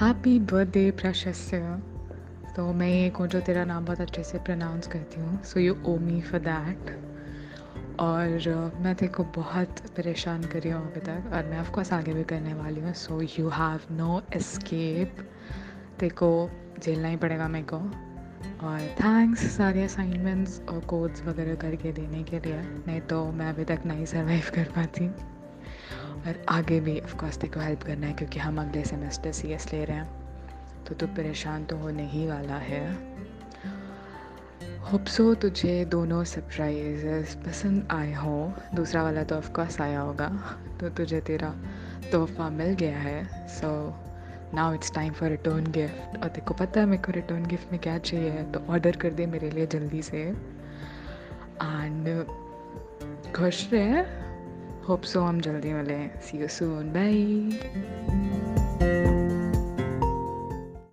Happy birthday प्रशस्य तो मैं एक हूँ जो तेरा नाम बहुत अच्छे से प्रोनाउंस करती हूँ so you owe me for that और मैं तेरे को बहुत परेशान कर हूँ अभी तक, और मैं ऑफकोर्स आगे भी करने वाली हूँ so you have no escape तेरे को झेलना ही पड़ेगा मेरे को। और थैंक्स सारे असाइनमेंट्स और कोड्स वगैरह करके देने के लिए, नहीं तो मैं अभी तक नहीं सर्वाइव कर पाती। और आगे भी ऑफकोर्स को हेल्प करना है क्योंकि हम अगले सेमेस्टर सी एस ले रहे हैं। तो तू परेशान तो होने ही वाला है। होप सो तुझे दोनों सरप्राइजेस पसंद आए हों दूसरा वाला तो ऑफकोर्स आया होगा। तो तुझे तेरा तोहफा मिल गया है। So now it's time for return gift और तेको पता है मेरे को रिटर्न गिफ्ट में क्या चाहिए तो ऑर्डर कर दे मेरे लिए जल्दी से। एंड खुश रहे। होप सो हम जल्दी मिलें. सी यू सून बाय